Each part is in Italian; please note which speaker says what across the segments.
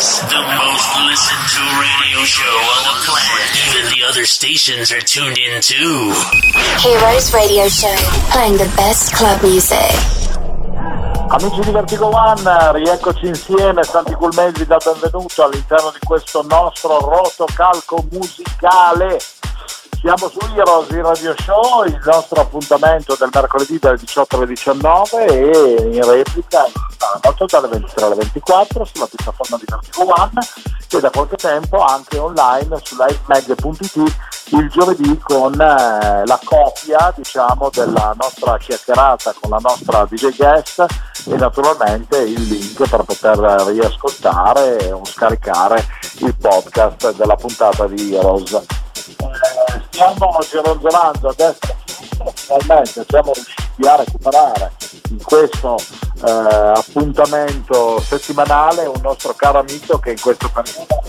Speaker 1: Class, the most listened to radio show on the planet. Even the other stations are tuned in too.
Speaker 2: Heroes Radio Show, playing the best club music.
Speaker 3: Amici di Vertigo One, rieccoci insieme, Santi Culmesi dà benvenuto all'interno di questo nostro rotocalco musicale. Siamo su Heroes il Radio Show, il nostro appuntamento del mercoledì dalle 18 alle 19 e in replica dalle 23 alle 24 sulla piattaforma di Vertigo One e da qualche tempo anche online su livemag.it il giovedì con eh, la copia diciamo della nostra chiacchierata con la nostra DJ guest e naturalmente il link per poter riascoltare o scaricare il podcast della puntata di Heroes. Stiamo gironzolando a destra a sinistra, finalmente siamo riusciti a recuperare in questo eh, appuntamento settimanale un nostro caro amico che in questo periodo.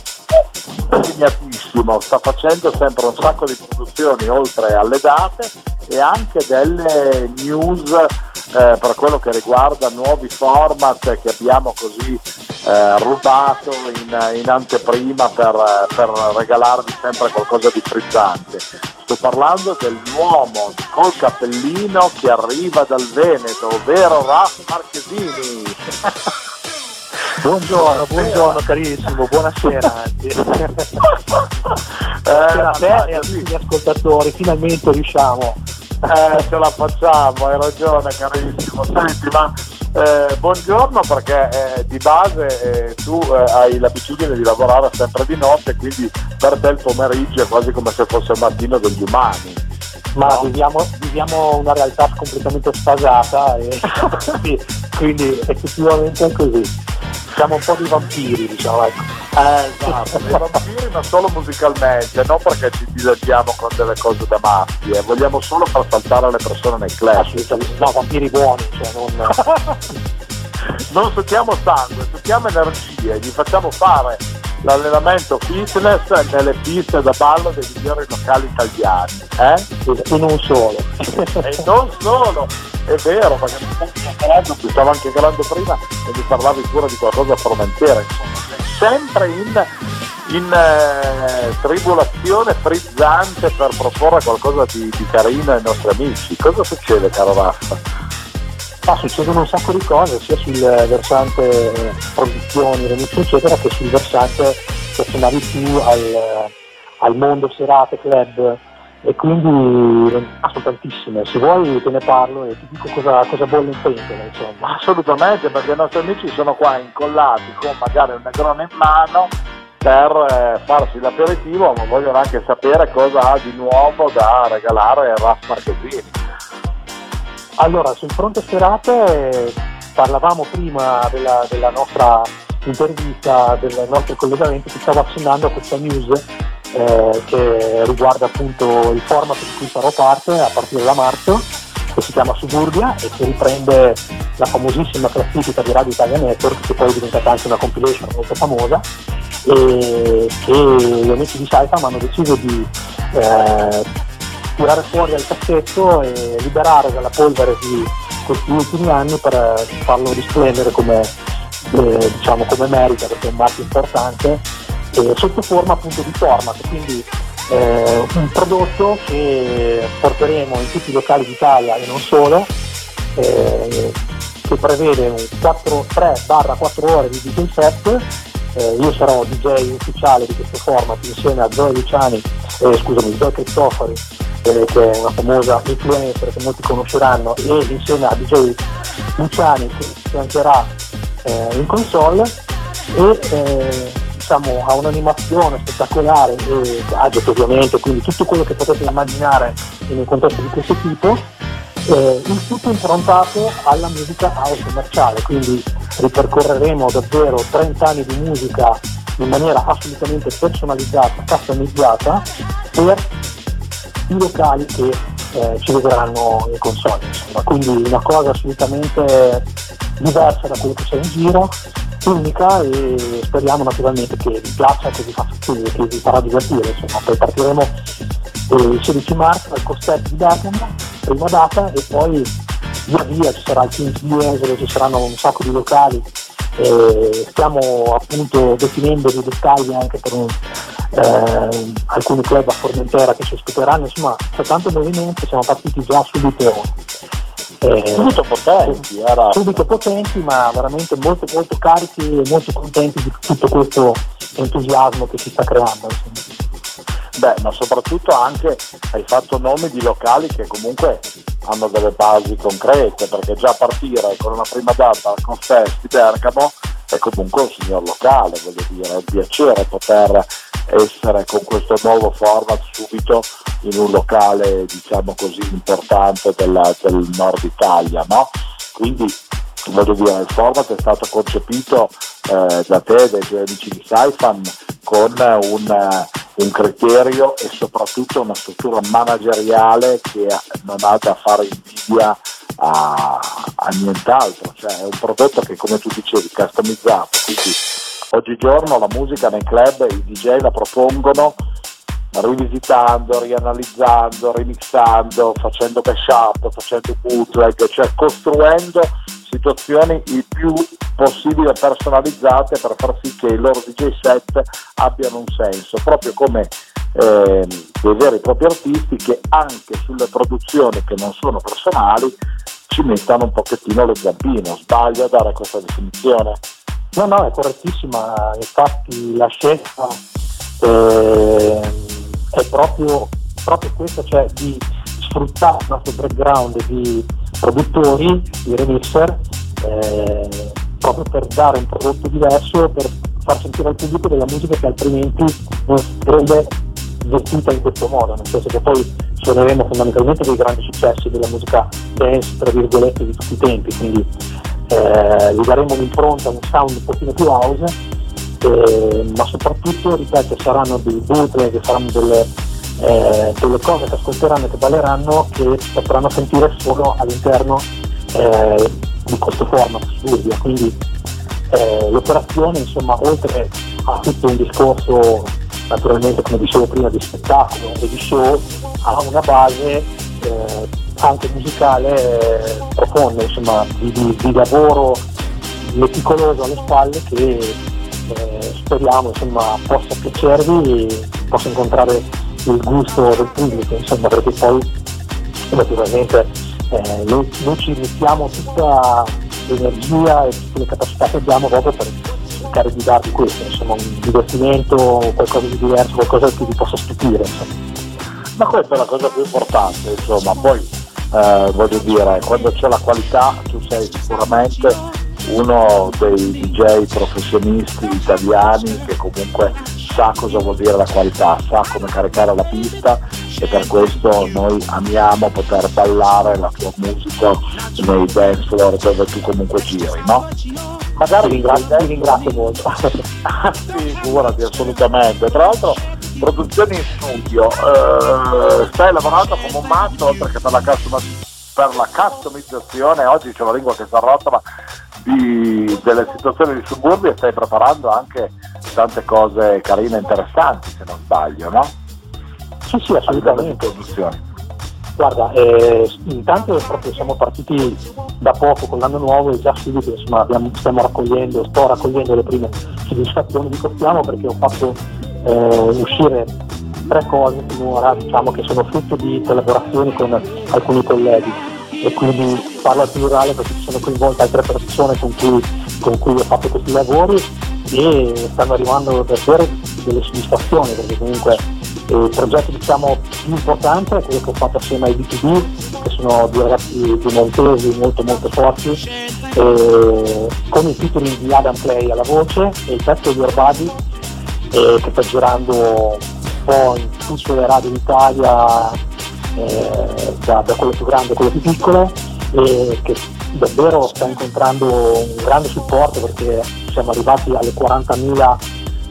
Speaker 3: È impegnatissimo, sta facendo sempre un sacco di produzioni oltre alle date e anche delle news eh, per quello che riguarda nuovi format che abbiamo così eh, rubato in, in anteprima per, per, regalarvi sempre qualcosa di frizzante. Sto parlando dell'uomo col cappellino che arriva dal Veneto, ovvero Raf Marchesini.
Speaker 4: Buongiorno, buongiorno carissimo, buonasera anche. buonasera a te e a tutti gli ascoltatori, finalmente riusciamo.
Speaker 3: Eh, ce la facciamo, hai ragione carissimo. Senti, ma eh, buongiorno perché eh, di base eh, tu eh, hai l'abitudine di lavorare sempre di notte, quindi per te il pomeriggio è quasi come se fosse il mattino degli umani.
Speaker 4: Ma no? viviamo, viviamo, una realtà completamente sfasata e quindi effettivamente è così siamo un po' dei vampiri, diciamo. Ecco.
Speaker 3: Eh, esatto, vampiri ma solo musicalmente, non perché ci dilaghiamo con delle cose da matti, eh. vogliamo solo far saltare le persone nel club.
Speaker 4: No, vampiri buoni, cioè non...
Speaker 3: non succhiamo sangue, succhiamo energie, gli facciamo fare l'allenamento fitness nelle piste da ballo dei migliori locali italiani. Eh?
Speaker 4: E non solo.
Speaker 3: e non solo, è vero, perché mi stavo anche chiacchierando prima e mi parlavi pure di qualcosa a Formentera, sempre in, in eh, tribolazione frizzante per proporre qualcosa di, di, carino ai nostri amici. Cosa succede, caro Raffa?
Speaker 4: Ah, succedono un sacco di cose, sia sul versante eh, produzioni, remix eccetera, che sul versante che suonavi più al, al mondo serate, club e quindi sono tantissime, se vuoi te ne parlo e ti dico cosa, cosa bolle in pentola insomma.
Speaker 3: Assolutamente perché i nostri amici sono qua incollati con magari un negrone in mano per eh, farsi l'aperitivo ma vogliono anche sapere cosa ha di nuovo da regalare Ras Marchesini.
Speaker 4: Allora sul fronte serate parlavamo prima della, della nostra intervista, del nostro collegamento, ti stavo accennando a questa news eh, che riguarda appunto il format di cui farò parte a partire da marzo che si chiama Suburbia e che riprende la famosissima classifica di Radio Italia Network che poi è diventata anche una compilation molto famosa e che gli amici di Saifam hanno deciso di eh, tirare fuori dal cassetto e liberare dalla polvere di questi ultimi anni per farlo risplendere come, eh, diciamo, come merita perché è un marchio importante eh, sotto forma appunto di format, quindi eh, un prodotto che porteremo in tutti i locali d'Italia e non solo, eh, che prevede un 3-4 ore di DJ set. Eh, io sarò DJ ufficiale di questo format insieme a Zoe Luciani, eh, scusami, Zoe Cristofori, che è una famosa influencer che molti conosceranno, e insieme a DJ Luciani che fiancherà in console e diciamo, ha un'animazione spettacolare e gadget ovviamente, quindi tutto quello che potete immaginare in un contesto di questo tipo, eh, il tutto improntato alla musica house commerciale, quindi ripercorreremo davvero 30 anni di musica in maniera assolutamente personalizzata, customizzata per i locali che eh, ci vedranno in console, insomma. quindi una cosa assolutamente diversa da quello che c'è in giro, unica e speriamo naturalmente che vi piaccia, che vi, fa, che, che vi farà divertire. Insomma. Poi partiremo il 16 marzo al Costello di Bergamo, prima data, e poi via via ci sarà il 15 di Esolo, ci saranno un sacco di locali eh, stiamo appunto definendo dei dettagli anche per un, eh, alcuni club a Formentera che ci ospiteranno, insomma c'è tanto movimento, siamo partiti già subito
Speaker 3: eh, subito potenti, era...
Speaker 4: subito potenti ma veramente molto molto carichi e molto contenti di tutto questo entusiasmo che si sta creando. Insomma.
Speaker 3: Beh, ma soprattutto anche hai fatto nomi di locali che comunque hanno delle basi concrete, perché già partire con una prima data con Fest di Bergamo è comunque un signor locale, voglio dire, è un piacere poter essere con questo nuovo format subito in un locale diciamo così importante della, del nord Italia, no? Quindi voglio dire, il format è stato concepito eh, da te dai tuoi amici di Saifan con un, un, criterio e soprattutto una struttura manageriale che non ha da fare invidia a, a nient'altro, cioè è un prodotto che come tu dicevi è customizzato, quindi oggigiorno la musica nei club i DJ la propongono rivisitando, rianalizzando, remixando, facendo mashup, facendo bootleg, cioè costruendo situazioni il più possibile personalizzate per far sì che i loro DJ set abbiano un senso, proprio come eh, dei veri e propri artisti che anche sulle produzioni che non sono personali ci mettano un pochettino lo zampino. Sbaglio a dare questa definizione?
Speaker 4: No, no, è correttissima, infatti la scelta eh, è proprio, proprio questa, cioè di sfruttare il nostro background di produttori, di remixer, eh, proprio per dare un prodotto diverso, per far sentire al pubblico della musica che altrimenti non sarebbe vestita in questo modo, nel senso che poi suoneremo fondamentalmente dei grandi successi della musica dance, tra virgolette, di tutti i tempi, quindi eh, gli daremo un'impronta, un sound un pochino più house, eh, ma soprattutto, ripeto, saranno dei bootleg, saranno delle, eh, delle cose che ascolteranno e che balleranno che potranno sentire solo all'interno eh, di questo format studio, quindi eh, l'operazione insomma oltre a tutto un discorso naturalmente come dicevo prima di spettacolo e di show ha una base eh, anche musicale eh, profonda, insomma, di, di, di, lavoro meticoloso alle spalle che eh, speriamo insomma, possa piacervi e possa incontrare il gusto del pubblico, insomma, perché poi naturalmente eh, noi, noi, ci mettiamo tutta l'energia e tutte le capacità che abbiamo proprio per cercare di darvi questo, insomma, un divertimento, qualcosa di diverso, qualcosa che vi possa stupire. Insomma.
Speaker 3: Ma questa è la cosa più importante, insomma, poi eh, voglio dire, quando c'è la qualità tu sei sicuramente uno dei DJ professionisti italiani che comunque sa cosa vuol dire la qualità, sa come caricare la pista e per questo noi amiamo poter ballare la tua musica nei dance floor dove tu comunque giri, no?
Speaker 4: Magari ti ringrazio, ti ringrazio molto.
Speaker 3: figurati, assolutamente. Tra l'altro produzioni in studio, eh, stai lavorando come un matto perché per la, per la customizzazione, oggi c'è la lingua che si arrotola, di, delle situazioni di suburbi e stai preparando anche tante cose carine e interessanti se non sbaglio, no?
Speaker 4: Sì, sì, assolutamente. Guarda, eh, intanto proprio siamo partiti da poco con l'anno nuovo e già subito insomma, abbiamo, stiamo raccogliendo, sto raccogliendo le prime soddisfazioni di Costiamo perché ho fatto eh, uscire tre cose finora diciamo, che sono frutto di collaborazioni con alcuni colleghi e quindi parlo al plurale perché ci sono coinvolte altre persone con cui, con cui ho fatto questi lavori e stanno arrivando davvero delle soddisfazioni perché comunque il progetto diciamo, più importante è quello che ho fatto assieme ai B2B che sono due ragazzi piemontesi molto molto forti con i titoli di Adam Play alla voce e il pezzo di Your Body eh, che sta girando un po' in tutte le radio d'Italia eh, da, da quello più grande a quello più piccolo e che davvero sta incontrando un grande supporto perché siamo arrivati alle 40.000,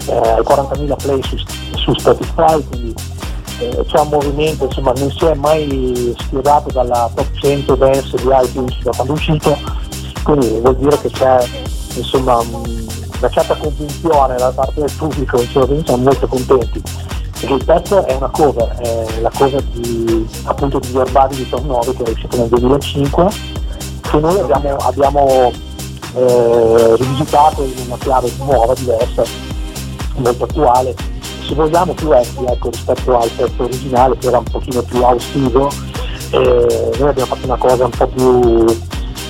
Speaker 4: eh, 40.000 play su, su Spotify, quindi eh, c'è un movimento, insomma non si è mai schiodato dalla top 100 dance di iTunes da quando è uscito, quindi vuol dire che c'è insomma una certa convinzione da parte del pubblico, insomma, quindi siamo molto contenti. Il pezzo è una cover, è la cover di, appunto di Body di Tom 9 che è uscito nel 2005 che noi abbiamo, abbiamo eh, rivisitato in una chiave nuova, diversa, molto attuale, se vogliamo più equi ecco, rispetto al pezzo originale che era un pochino più austivo, eh, noi abbiamo fatto una cosa un po' più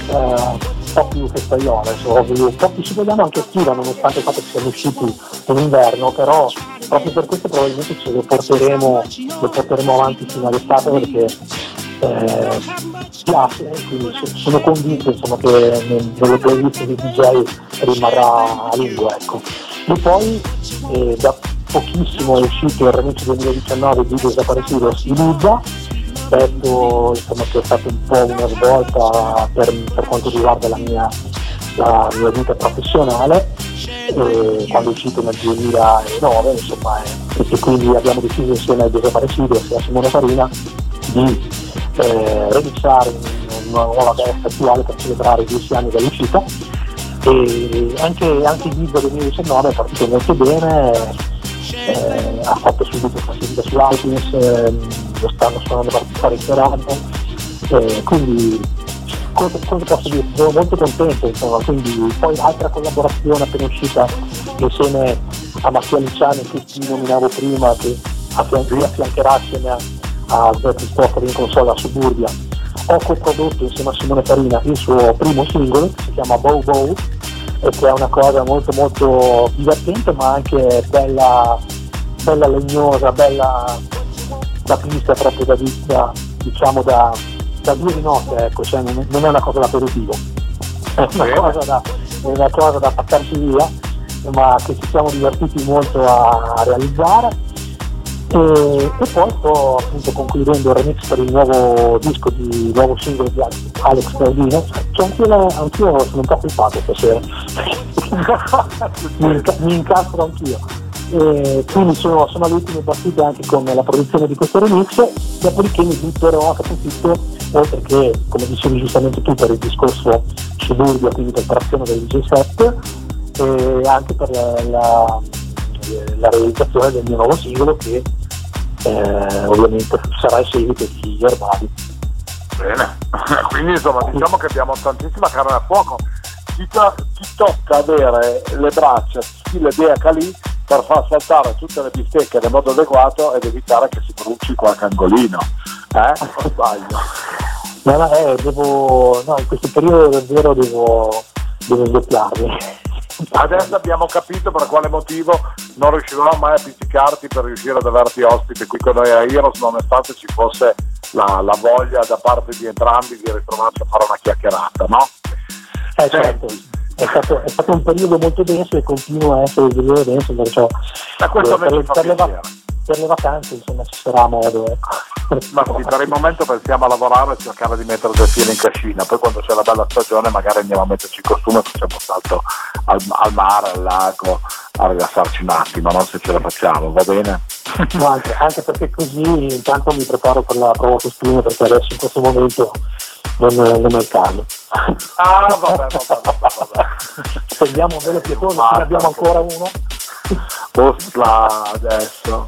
Speaker 4: eh, po' più festaiola, insomma, un po' più vogliamo anche attiva, nonostante il fatto che siamo usciti in inverno, però proprio per questo probabilmente ce lo porteremo, lo porteremo avanti fino all'estate perché eh, piace, quindi sono convinto insomma, che nelle playlist di DJ rimarrà a lungo. Ecco. E poi eh, da pochissimo è uscito il remix 2019 di Desaparecidos in Ibiza, pezzo insomma, che è stato un po' una svolta per, per quanto riguarda la mia, la mia vita professionale eh, quando è uscito nel 2009 insomma, eh, e quindi abbiamo deciso insieme ai Desaparecidos e a Simone Farina di eh, remixare una nuova festa attuale per celebrare i 10 anni dall'uscita e anche, anche il video 2019 è partito molto bene eh, ha fatto subito classifica su iTunes eh, lo stanno suonando parecchie radio eh, quindi cosa, cosa, posso dire? Sono molto contento insomma, quindi poi altra collaborazione appena uscita insieme a Mattia Luciani che ti nominavo prima che affiancherà assieme a a Alberto Cristofori in console a Suburbia, ho coprodotto insieme a Simone Farina il suo primo singolo che si chiama Bow Bow e che è una cosa molto molto divertente ma anche bella, bella legnosa, bella da pista proprio da, da diciamo da, da due di notte, ecco, cioè non, non, è una cosa da aperitivo, è una cosa da, una cosa da passarsi via, ma che ci siamo divertiti molto a, a realizzare. E, e, poi sto appunto concludendo il remix per il nuovo disco di nuovo singolo di Alex Claudino cioè anch'io, anch'io sono un po' culpato stasera. Mi, mi, incastro anch'io e quindi sono, sono alle ultime battute anche con la produzione di questo remix dopodiché mi butterò a capofitto oltre che come dicevi giustamente tu per il discorso suburbio quindi preparazione del DJ set e anche per la, la la realizzazione del mio nuovo singolo che eh, ovviamente sarà il seguito di Erbali.
Speaker 3: Bene, quindi insomma diciamo che abbiamo tantissima carne a fuoco. Ti, to- ti tocca avere le braccia stile Dea Calì per far saltare tutte le bistecche nel modo adeguato ed evitare che si bruci qualche angolino. Eh? O sbaglio?
Speaker 4: No, no, eh, devo, no, in questo periodo davvero devo, devo sdoppiarmi.
Speaker 3: Adesso abbiamo capito per quale motivo non riuscirò mai a pizzicarti per riuscire ad averti ospite qui con noi a Heroes, nonostante ci fosse la, la voglia da parte di entrambi di ritrovarci a fare una chiacchierata, no?
Speaker 4: Eh certo, è stato, è stato, un periodo molto denso e continua a essere un periodo denso, perciò
Speaker 3: eh, questo per, per,
Speaker 4: per, le, per, le, vacanze insomma ci sarà modo. Ecco.
Speaker 3: Ma sì, per il momento pensiamo a lavorare e cercare di mettere del piede in cascina, poi quando c'è la bella stagione magari andiamo a metterci il costume e facciamo un salto al, al, mare, al lago, a rilassarci un attimo, no? se ce la facciamo, va bene?
Speaker 4: No, anche, anche, perché così intanto mi preparo per la prova costume perché adesso in questo momento non, non è il caso.
Speaker 3: Ah, vabbè, vabbè, vabbè. vabbè.
Speaker 4: Stendiamo un velo pietoso, ne abbiamo ancora uno.
Speaker 3: Osla adesso.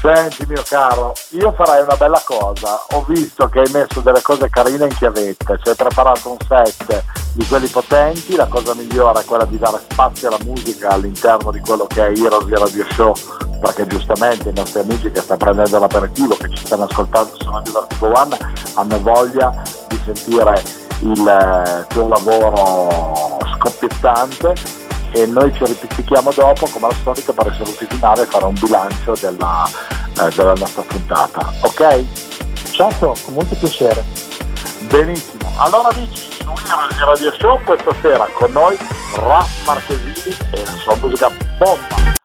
Speaker 3: Senti mio caro, io farei una bella cosa, ho visto che hai messo delle cose carine in chiavetta, ci hai preparato un set di quelli potenti, la cosa migliore è quella di dare spazio alla musica all'interno di quello che è Heroes di Radio Show, perché giustamente i nostri amici che stanno prendendo l'aperitivo, che ci stanno ascoltando sono di Vertigo One, hanno voglia sentire il eh, tuo lavoro scoppiettante e noi ci ripicchiamo dopo come al solito per i saluti finali e fare un bilancio della, eh, della nostra puntata. Ok?
Speaker 4: Certo, con molto piacere.
Speaker 3: Benissimo. Allora amici, di Radio Show questa sera con noi Raf Marchesini e la sua musica bomba.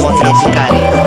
Speaker 5: 我才不干
Speaker 6: 你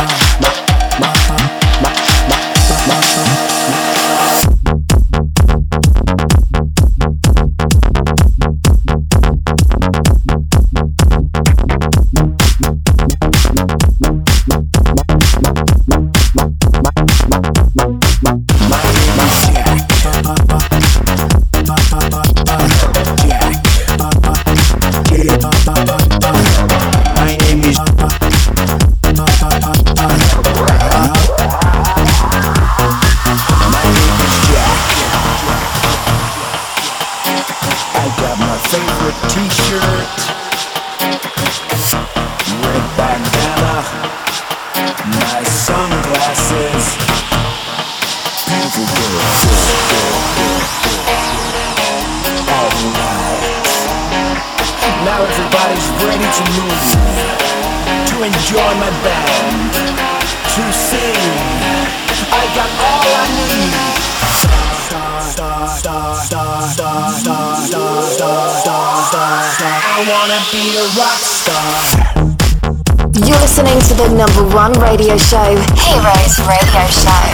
Speaker 6: my, my, my. number
Speaker 7: one radio show,
Speaker 8: Heroes Radio Show.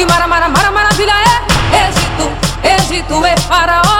Speaker 8: E mara, mara, mara, maravilha é Egito, Egito é faraó.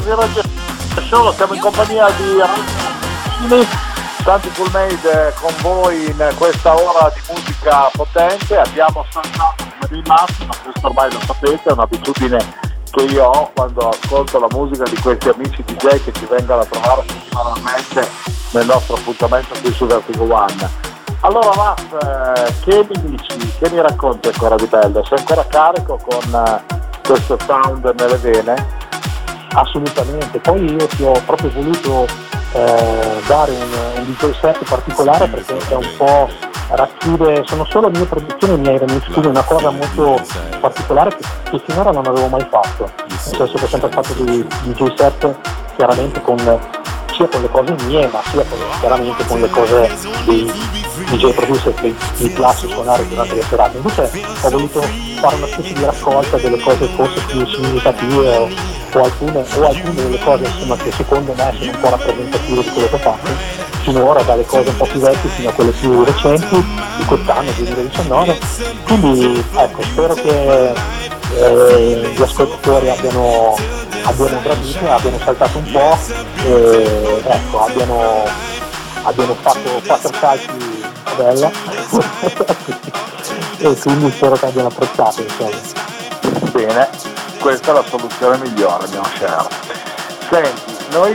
Speaker 3: Di Radio Show, siamo in compagnia di Ragazzi, Santi Coolmade con voi in questa ora di musica potente, abbiamo saltato come dei matti, ma questo ormai lo sapete, è un'abitudine che io ho quando ascolto la musica di questi amici DJ che ci vengono a trovare settimanalmente nel nostro appuntamento qui su Vertigo One. Allora Raff, eh, che mi dici, che mi racconti ancora di bello? Sei ancora carico con eh, questo sound nelle vene?
Speaker 4: Assolutamente, poi io ti ho proprio voluto eh, dare un, un DJ set particolare perché è un po' racchiude, sono solo mie produzioni e miei remix, quindi una cosa molto particolare che, che finora non avevo mai fatto, nel senso che ho sempre fatto dei DJ set chiaramente con sia con le cose mie ma sia con, chiaramente con le cose dei DJ producer che mi piace suonare durante le serate. Invece ho voluto fare una specie di raccolta delle cose forse più significative o, o alcune, o alcune delle cose insomma, che secondo me sono un po' rappresentative di quello che ho fatto finora, dalle cose un po' più vecchie fino a quelle più recenti di quest'anno, 2019. Quindi ecco, spero che eh, gli ascoltatori abbiano, abbiano gradito, abbiano saltato un po' e ecco, abbiano, abbiano fatto quattro salti bella e quindi spero che abbiano apprezzato insomma.
Speaker 3: Bene, questa è la soluzione migliore, mio cher. Senti, noi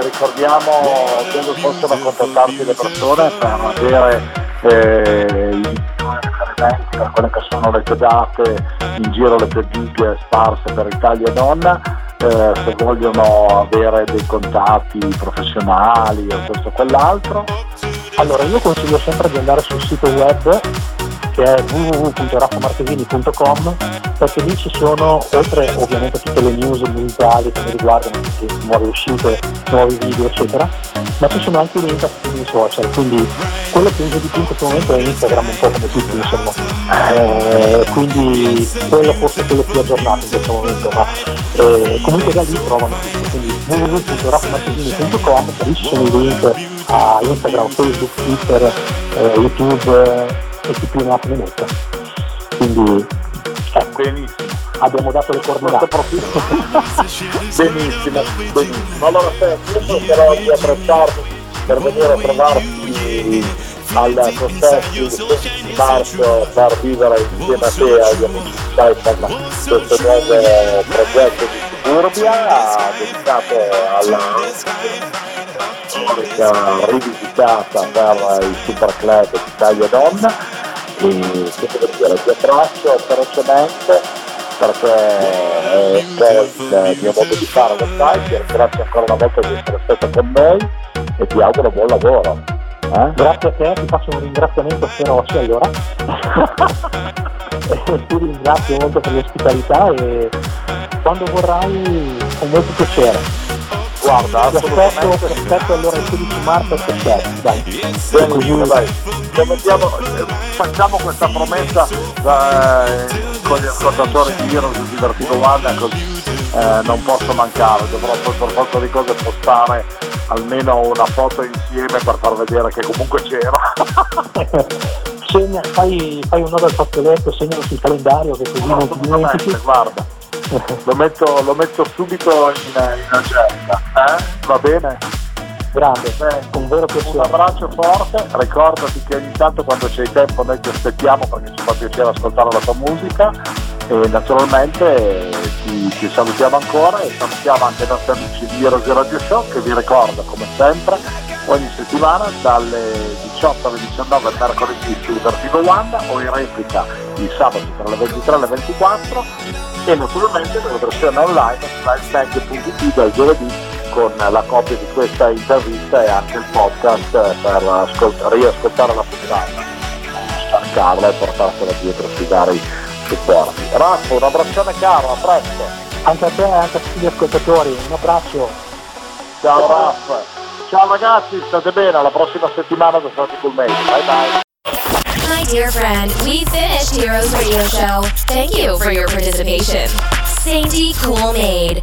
Speaker 3: ricordiamo dove possono contattarti le persone per avere eh, per quelle che sono le tue date in giro le tue gig sparse per Italia e non, eh, se vogliono avere dei contatti professionali o questo o quell'altro.
Speaker 4: Allora io consiglio sempre di andare sul sito web che è www.raffamartesini.com perché lì ci sono, oltre ovviamente a tutte le news musicali che mi riguardano, nuove uscite, nuovi video eccetera, ma ci sono anche i link a tutti i miei social, quindi quello che uso di più in questo momento è Instagram un po' come tutti insomma, eh, quindi quello forse è quello più aggiornato in questo momento, ma eh, comunque da lì trovano tutto, quindi www.raffamartesini.com, lì ci sono i link a Instagram, Facebook, Twitter, eh, YouTube eh, e chi più ne ha più. Quindi ecco,
Speaker 3: Benissimo.
Speaker 4: abbiamo dato le coordinate.
Speaker 3: benissimo, benissimo. Allora senti, io cercherò di attrezzarmi per venire a trovarti al concerto 16 marzo per vivere insieme a te agli amici di Cypher questo nuovo progetto di Suburbia dedicato alla storica rivisitata per il super club Italia Donna. E che devo dire ti abbraccio ferocemente perché è il mio modo di fare lo sai, ringrazio ancora una volta di essere stato con noi e ti auguro buon lavoro. Eh?
Speaker 4: Grazie a te, ti faccio un ringraziamento feroce allora. Ti ringrazio molto per l'ospitalità e quando vorrai con molto piacere.
Speaker 3: Guarda,
Speaker 4: Ti aspetto, ti aspetto allora il 16 marzo a Castelli, dai.
Speaker 3: Benissimo, dai. Promettiamo- eh, facciamo questa promessa eh, con gli ascoltatori di Heroes di Vertigo One così eh, non posso mancare, dovrò per forza di cose postare almeno una foto insieme per far vedere che comunque c'ero.
Speaker 4: Segna, fai, fai un nodo al fazzoletto, segnalo sul calendario che così non ti dimentichi.
Speaker 3: guarda, lo metto, lo metto subito in, in agenda, eh? va bene?
Speaker 4: Grande,
Speaker 3: Beh,
Speaker 4: un vero
Speaker 3: Un
Speaker 4: piacere.
Speaker 3: abbraccio forte, ricordati che ogni tanto quando c'hai tempo noi ti aspettiamo perché ci fa piacere ascoltare la tua musica e naturalmente ti, ti salutiamo ancora e salutiamo anche i nostri amici di Heroes Radio Show che vi ricordo come sempre ogni settimana dalle 18 alle 19 il mercoledì su Vertigo One o in replica il sabato tra le 23 e le 24 e naturalmente nella versione online su liveband.it dal giovedì con la copia di questa intervista e anche il podcast per ascolt- riascoltare la puntata, staccarla e portarsela dietro sui vari supporti. Raffo, un abbraccione caro, a presto.
Speaker 4: Anche a te e anche a tutti gli ascoltatori, un abbraccio.
Speaker 3: Ciao Raff. Ciao ragazzi, state bene, alla prossima settimana da Stati Cool Bye bye.
Speaker 2: My dear friend, we finished Heroes Radio Show. Thank you for your participation. Sainty Cool Maid